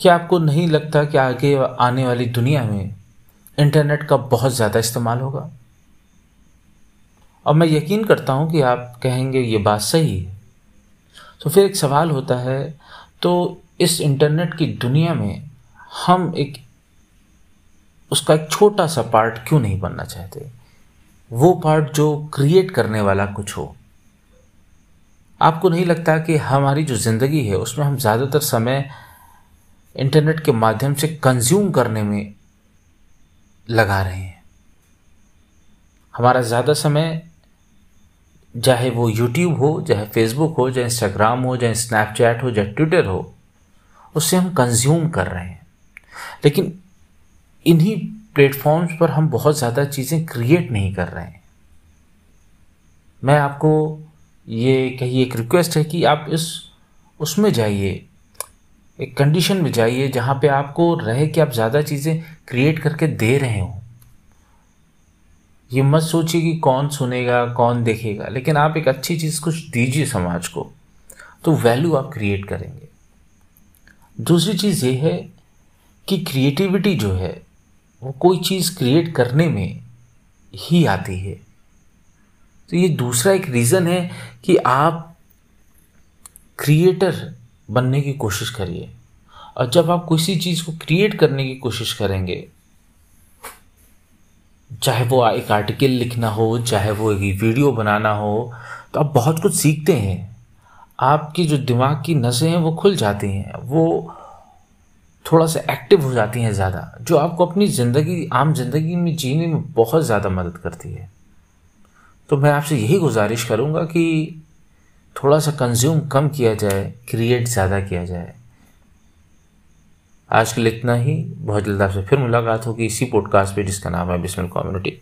क्या आपको नहीं लगता कि आगे आने वाली दुनिया में इंटरनेट का बहुत ज़्यादा इस्तेमाल होगा? और मैं यकीन करता हूँ कि आप कहेंगे, ये बात सही है। तो फिर एक सवाल होता है तो इस इंटरनेट की दुनिया में हम एक, उसका एक छोटा सा पार्ट क्यों नहीं बनना चाहते? वो पार्ट जो क्रिएट करने वाला कुछ हो। आपको नहीं लगता कि हमारी जो ज़िंदगी है, उसमें हम ज़्यादातर समय इंटरनेट के माध्यम से कंज्यूम करने में लगा रहे हैं? हमारा ज़्यादा समय, चाहे वो यूट्यूब हो, चाहे फेसबुक हो, चाहे इंस्टाग्राम हो, चाहे स्नैपचैट हो, चाहे ट्विटर हो, उससे हम कंज्यूम कर रहे हैं। लेकिन इन्हीं प्लेटफॉर्म्स पर हम बहुत ज़्यादा चीज़ें क्रिएट नहीं कर रहे हैं। मैं आपको ये कही एक रिक्वेस्ट है कि आप इस, उसमें जाइए। एक कंडीशन में जाइए जहाँ पे आपको रहे कि आप ज़्यादा चीज़ें क्रिएट करके दे रहे हो। ये मत सोचिए कि कौन सुनेगा, कौन देखेगा, लेकिन आप एक अच्छी चीज़ कुछ दीजिए समाज को तो वैल्यू आप क्रिएट करेंगे। दूसरी चीज़ ये है कि क्रिएटिविटी जो है, वो कोई चीज़ क्रिएट करने में ही आती है। तो ये दूसरा एक रीज़न है कि आप क्रिएटर बनने की कोशिश करिए। और जब आप किसी चीज़ को क्रिएट करने की कोशिश करेंगे, चाहे वो एक आर्टिकल लिखना हो, चाहे वो एक वीडियो बनाना हो तो आप बहुत कुछ सीखते हैं। आपकी जो दिमाग की नसें हैं, वो खुल जाती हैं। वो थोड़ा सा एक्टिव हो जाती हैं ज़्यादा, जो आपको अपनी ज़िंदगी, आम ज़िंदगी में जीने में बहुत ज़्यादा मदद करती है। तो मैं आपसे यही गुजारिश करूँगा कि थोड़ा सा कंज्यूम कम किया जाए क्रिएट ज़्यादा किया जाए। आज के लिए इतना ही। बहुत जल्द आपसे फिर मुलाकात होगी इसी पॉडकास्ट पे जिसका नाम है बिस्मिल कम्युनिटी।